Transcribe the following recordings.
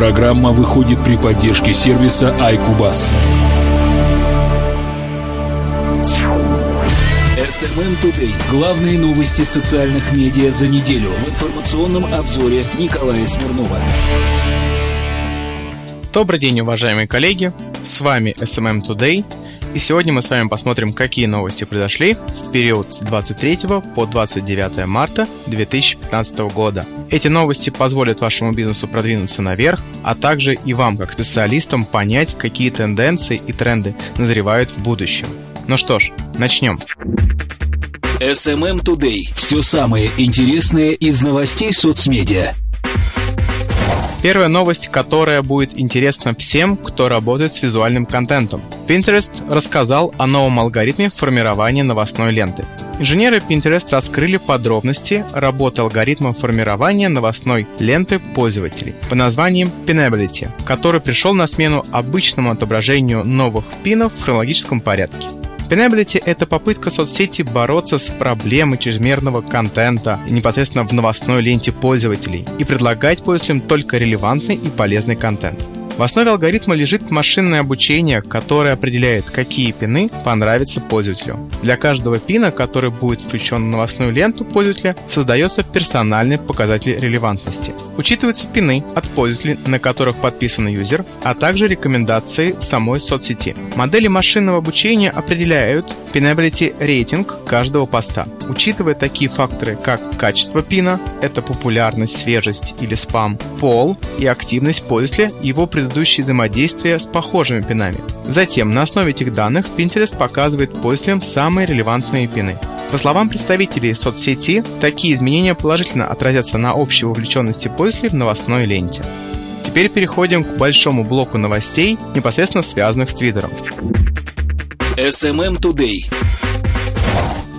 Программа выходит при поддержке сервиса iCubus. SMM Today. Главные новости социальных медиа за неделю в информационном обзоре Николая Смирнова. Добрый день, уважаемые коллеги. С вами SMM Today. И сегодня мы с вами посмотрим, какие новости произошли в период с 23 по 29 марта 2015 года. Эти новости позволят вашему бизнесу продвинуться наверх, а также и вам, как специалистам, понять, какие тенденции и тренды назревают в будущем. Ну что ж, начнем. SMM Today. Все самое интересное из новостей соцмедиа. Первая новость, которая будет интересна всем, кто работает с визуальным контентом. Pinterest рассказал о новом алгоритме формирования новостной ленты. Инженеры Pinterest раскрыли подробности работы алгоритма формирования новостной ленты пользователей по названием Pinability, который пришел на смену обычному отображению новых пинов в хронологическом порядке. Pinability — это попытка соцсети бороться с проблемой чрезмерного контента непосредственно в новостной ленте пользователей и предлагать пользователям только релевантный и полезный контент. В основе алгоритма лежит машинное обучение, которое определяет, какие пины понравятся пользователю. Для каждого пина, который будет включен в новостную ленту пользователя, создается персональный показатель релевантности. Учитываются пины от пользователей, на которых подписан юзер, а также рекомендации самой соцсети. Модели машинного обучения определяют Pinability рейтинг каждого поста, учитывая такие факторы, как качество пина, это популярность, свежесть или спам, пол и активность пользователя его предыдущий предыдущие взаимодействия с похожими пинами. Затем на основе этих данных Pinterest показывает пользователям самые релевантные пины. По словам представителей соцсети, такие изменения положительно отразятся на общей вовлеченности пользователей в новостной ленте. Теперь переходим к большому блоку новостей, непосредственно связанных с Твиттером. SMM Today.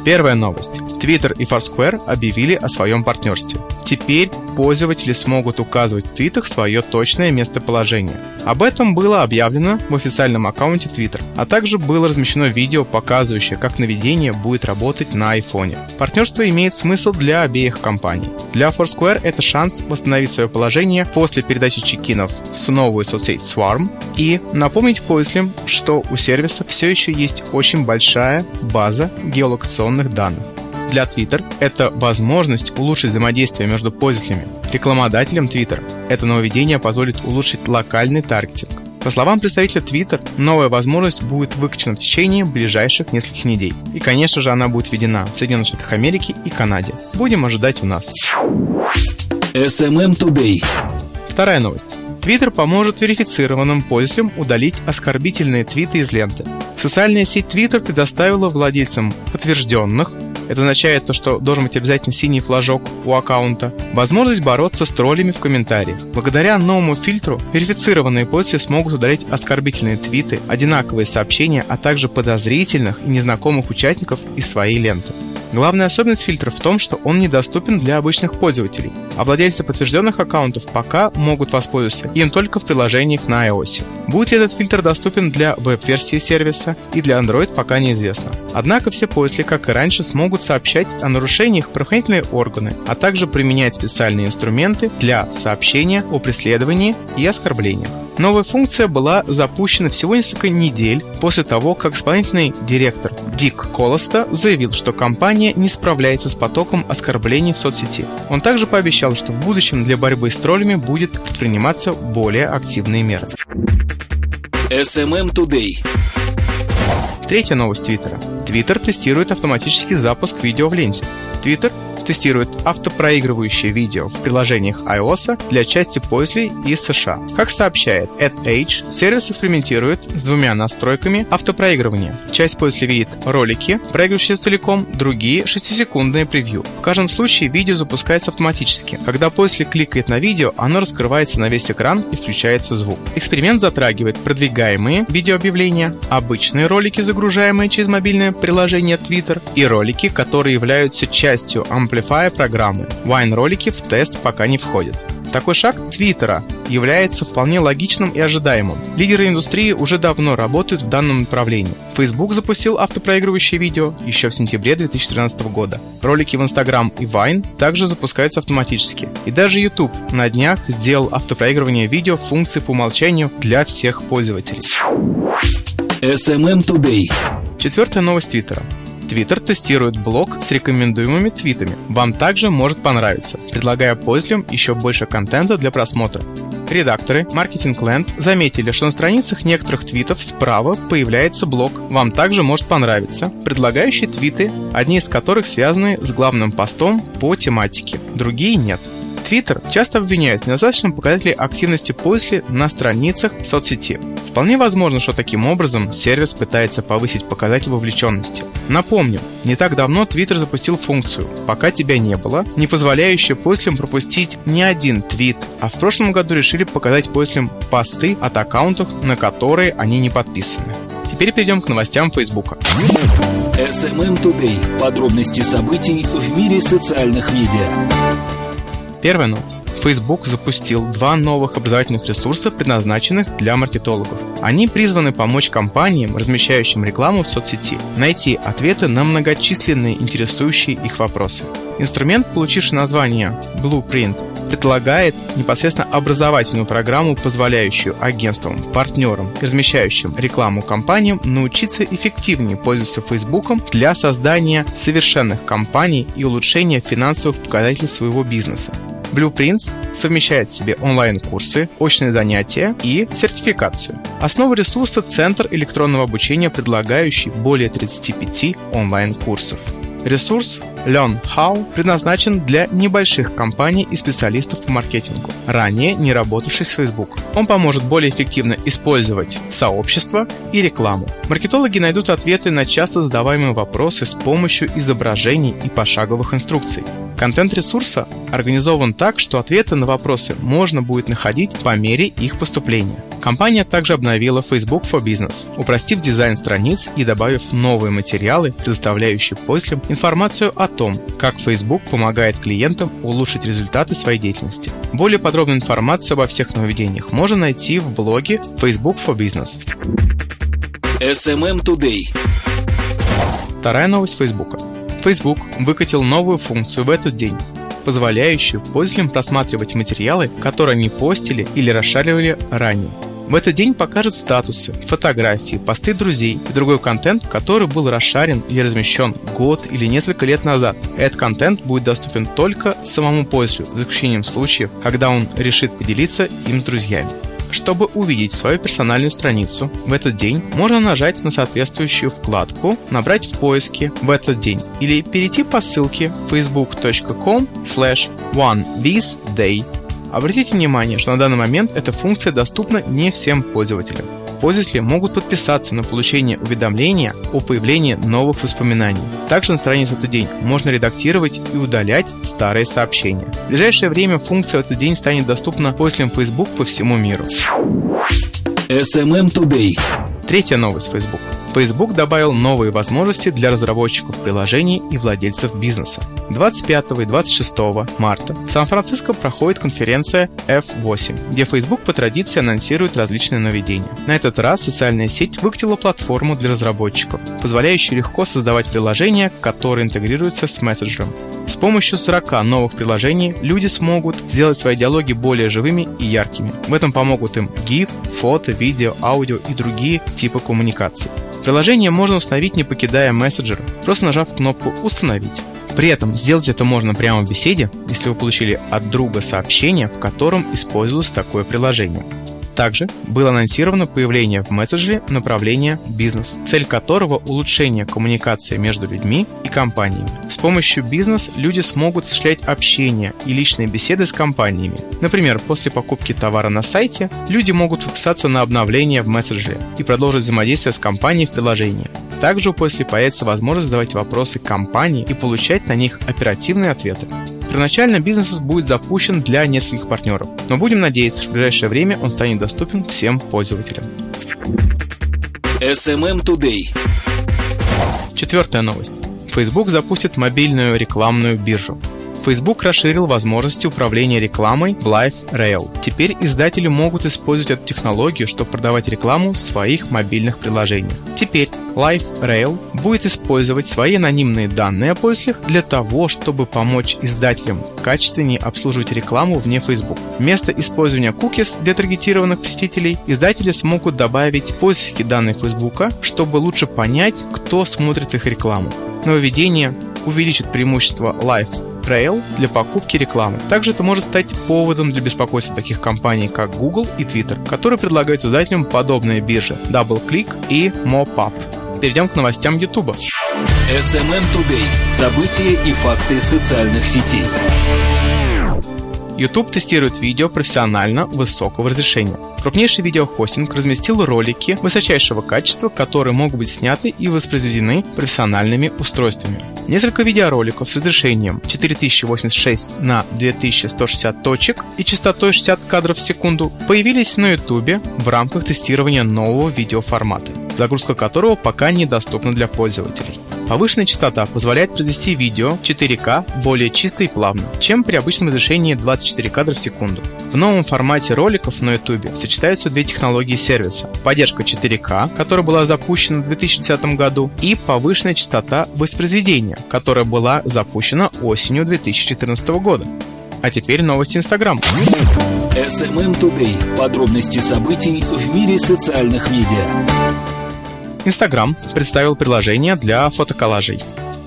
Первая новость. Twitter и Foursquare объявили о своем партнерстве. Теперь пользователи смогут указывать в твитах свое точное местоположение. Об этом было объявлено в официальном аккаунте Twitter, а также было размещено видео, показывающее, как наведение будет работать на iPhone. Партнерство имеет смысл для обеих компаний. Для Foursquare это шанс восстановить свое положение после передачи чекинов в новую соцсеть Swarm и напомнить пользователям, что у сервиса все еще есть очень большая база геолокационных данных. Для Twitter это возможность улучшить взаимодействие между пользователями. Рекламодателям Twitter это нововведение позволит улучшить локальный таргетинг. По словам представителя Twitter, новая возможность будет выкачана в течение ближайших нескольких недель. И, конечно же, она будет введена в Соединенных Штатах Америки и Канаде. Будем ожидать у нас. SMM Today. Вторая новость. Twitter поможет верифицированным пользователям удалить оскорбительные твиты из ленты. Социальная сеть Twitter предоставила владельцам подтвержденных это означает то, что должен быть обязательно синий флажок у аккаунта. Возможность бороться с троллями в комментариях. Благодаря новому фильтру верифицированные пользователи смогут удалить оскорбительные твиты, одинаковые сообщения, а также подозрительных и незнакомых участников из своей ленты. Главная особенность фильтра в том, что он недоступен для обычных пользователей, а владельцы подтвержденных аккаунтов пока могут воспользоваться им только в приложениях на iOS. Будет ли этот фильтр доступен для веб-версии сервиса и для Android пока неизвестно. Однако все пользователи, как и раньше, смогут сообщать о нарушениях правоохранительные органы, а также применять специальные инструменты для сообщения о преследовании и оскорблениях. Новая функция была запущена всего несколько недель после того, как исполнительный директор Дик Колоста заявил, что компания не справляется с потоком оскорблений в соцсети. Он также пообещал, что в будущем для борьбы с троллями будет предприниматься более активные меры. SMM Today. Третья новость Твиттера. Твиттер тестирует автоматический запуск видео в ленте. Твиттер тестирует автопроигрывающее видео в приложениях iOS для части пользователей из США. Как сообщает AdAge, сервис экспериментирует с двумя настройками автопроигрывания. Часть пользователей видит ролики, проигрывающиеся целиком, другие 6-секундные превью. В каждом случае видео запускается автоматически. Когда пользователь кликает на видео, оно раскрывается на весь экран и включается звук. Эксперимент затрагивает продвигаемые видеообъявления, обычные ролики, загружаемые через мобильное приложение Twitter, и ролики, которые являются частью Amplify программы. Wine-ролики в тест пока не входят. Такой шаг Твиттера является вполне логичным и ожидаемым. Лидеры индустрии уже давно работают в данном направлении. Facebook запустил автопроигрывающее видео еще в сентябре 2013 года. Ролики в Instagram и Vine также запускаются автоматически. И даже YouTube на днях сделал автопроигрывание видео функции по умолчанию для всех пользователей. SMM Today. Четвертая новость Твиттера. Twitter тестирует блог с рекомендуемыми твитами. Вам также может понравиться, предлагая пользователям еще больше контента для просмотра. Редакторы Marketing заметили, что на страницах некоторых твитов справа появляется блок «Вам также может понравиться», предлагающий твиты, одни из которых связаны с главным постом по тематике, другие нет. Twitter часто обвиняют в недостаточном показателе активности пользователей на страницах соцсети. Вполне возможно, что таким образом сервис пытается повысить показатель вовлеченности. Напомню, не так давно Twitter запустил функцию «Пока тебя не было», не позволяющую пользователям пропустить ни один твит, а в прошлом году решили показать пользователям посты от аккаунтов, на которые они не подписаны. Теперь перейдем к новостям Фейсбука. SMM Today. Подробности событий в мире социальных медиа. Первая новость. Facebook запустил два новых образовательных ресурса, предназначенных для маркетологов. Они призваны помочь компаниям, размещающим рекламу в соцсети, найти ответы на многочисленные интересующие их вопросы. Инструмент, получивший название Blueprint, предлагает непосредственно образовательную программу, позволяющую агентствам, партнерам размещающим рекламу компаниям научиться эффективнее пользоваться Facebook для создания совершенных компаний и улучшения финансовых показателей своего бизнеса. Blueprints совмещает в себе онлайн-курсы, очные занятия и сертификацию. Основа ресурса – Центр электронного обучения, предлагающий более 35 онлайн-курсов. Ресурс Learn How предназначен для небольших компаний и специалистов по маркетингу, ранее не работавших с Facebook. Он поможет более эффективно использовать сообщество и рекламу. Маркетологи найдут ответы на часто задаваемые вопросы с помощью изображений и пошаговых инструкций. Контент ресурса организован так, что ответы на вопросы можно будет находить по мере их поступления. Компания также обновила Facebook for Business, упростив дизайн страниц и добавив новые материалы, предоставляющие пользователям информацию о том, как Facebook помогает клиентам улучшить результаты своей деятельности. Более подробную информацию обо всех нововведениях можно найти в блоге Facebook for Business. SMM Today. Вторая новость Facebook. Facebook выкатил новую функцию в этот день, позволяющую пользователям просматривать материалы, которые они постили или расшаривали ранее. В этот день покажет статусы, фотографии, посты друзей и другой контент, который был расшарен или размещен год или несколько лет назад. Этот контент будет доступен только самому пользователю, за исключением случаев, когда он решит поделиться им с друзьями. Чтобы увидеть свою персональную страницу в этот день, можно нажать на соответствующую вкладку «Набрать в поиске в этот день» или перейти по ссылке facebook.com slash onethisday. Обратите внимание, что на данный момент эта функция доступна не всем пользователям пользователи могут подписаться на получение уведомления о появлении новых воспоминаний. Также на странице «Этот день» можно редактировать и удалять старые сообщения. В ближайшее время функция «Этот день» станет доступна пользователям Facebook по всему миру. SMM Today. Третья новость Facebook. Facebook добавил новые возможности для разработчиков приложений и владельцев бизнеса. 25 и 26 марта в Сан-Франциско проходит конференция F8, где Facebook по традиции анонсирует различные нововведения. На этот раз социальная сеть выкатила платформу для разработчиков, позволяющую легко создавать приложения, которые интегрируются с мессенджером. С помощью 40 новых приложений люди смогут сделать свои диалоги более живыми и яркими. В этом помогут им GIF, фото, видео, аудио и другие типы коммуникаций. Приложение можно установить не покидая мессенджер, просто нажав кнопку «Установить». При этом сделать это можно прямо в беседе, если вы получили от друга сообщение, в котором использовалось такое приложение. Также было анонсировано появление в мессенджере направления «Бизнес», цель которого – улучшение коммуникации между людьми и компаниями. С помощью «Бизнес» люди смогут осуществлять общение и личные беседы с компаниями. Например, после покупки товара на сайте люди могут подписаться на обновление в мессенджере и продолжить взаимодействие с компанией в приложении. Также после появится возможность задавать вопросы компании и получать на них оперативные ответы. Первоначально бизнес будет запущен для нескольких партнеров, но будем надеяться, что в ближайшее время он станет доступен всем пользователям. SMM Today. Четвертая новость. Facebook запустит мобильную рекламную биржу. Facebook расширил возможности управления рекламой в Live Rail. Теперь издатели могут использовать эту технологию, чтобы продавать рекламу в своих мобильных приложениях. Теперь Live Rail будет использовать свои анонимные данные о пользователях для того, чтобы помочь издателям качественнее обслуживать рекламу вне Facebook. Вместо использования cookies для таргетированных посетителей, издатели смогут добавить пользовательские данные Facebook, чтобы лучше понять, кто смотрит их рекламу. Нововведение увеличит преимущество Live Trail для покупки рекламы. Также это может стать поводом для беспокойства таких компаний, как Google и Twitter, которые предлагают издателям подобные биржи DoubleClick и MoPub. Перейдем к новостям YouTube. SMM Today. События и факты социальных сетей. YouTube тестирует видео профессионально высокого разрешения. Крупнейший видеохостинг разместил ролики высочайшего качества, которые могут быть сняты и воспроизведены профессиональными устройствами. Несколько видеороликов с разрешением 4086 на 2160 точек и частотой 60 кадров в секунду появились на YouTube в рамках тестирования нового видеоформата, загрузка которого пока недоступна для пользователей. Повышенная частота позволяет произвести видео 4К более чисто и плавно, чем при обычном разрешении 24 кадра в секунду. В новом формате роликов на YouTube сочетаются две технологии сервиса. Поддержка 4К, которая была запущена в 2010 году, и повышенная частота воспроизведения, которая была запущена осенью 2014 года. А теперь новости Instagram. SMM Today. Подробности событий в мире социальных медиа. Instagram представил приложение для фотоколлажей.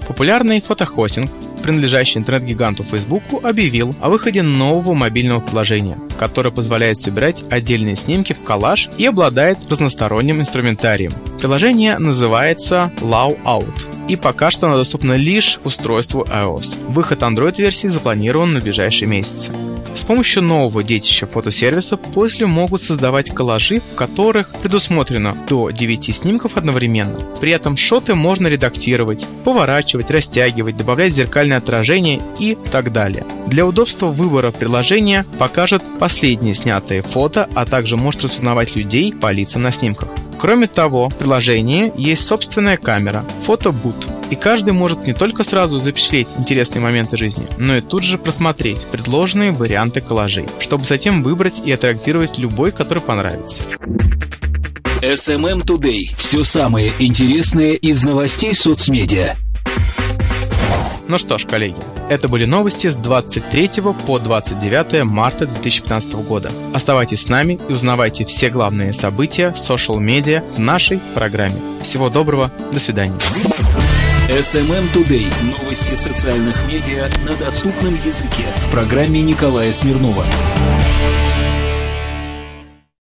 Популярный фотохостинг, принадлежащий интернет-гиганту Facebook, объявил о выходе нового мобильного приложения, которое позволяет собирать отдельные снимки в коллаж и обладает разносторонним инструментарием. Приложение называется Low Out и пока что оно доступно лишь устройству iOS. Выход Android-версии запланирован на ближайшие месяцы. С помощью нового детища фотосервиса пользователи могут создавать коллажи, в которых предусмотрено до 9 снимков одновременно. При этом шоты можно редактировать, поворачивать, растягивать, добавлять зеркальное отражение и так далее. Для удобства выбора приложения покажет последние снятые фото, а также может распознавать людей по лицам на снимках. Кроме того, в приложении есть собственная камера – фотобут, и каждый может не только сразу запечатлеть интересные моменты жизни, но и тут же просмотреть предложенные варианты коллажей, чтобы затем выбрать и отредактировать любой, который понравится. SMM Today. Все самое интересное из новостей соцмедиа. Ну что ж, коллеги, это были новости с 23 по 29 марта 2015 года. Оставайтесь с нами и узнавайте все главные события social медиа в нашей программе. Всего доброго, до свидания. SMM Today. Новости социальных медиа на доступном языке в программе Николая Смирнова.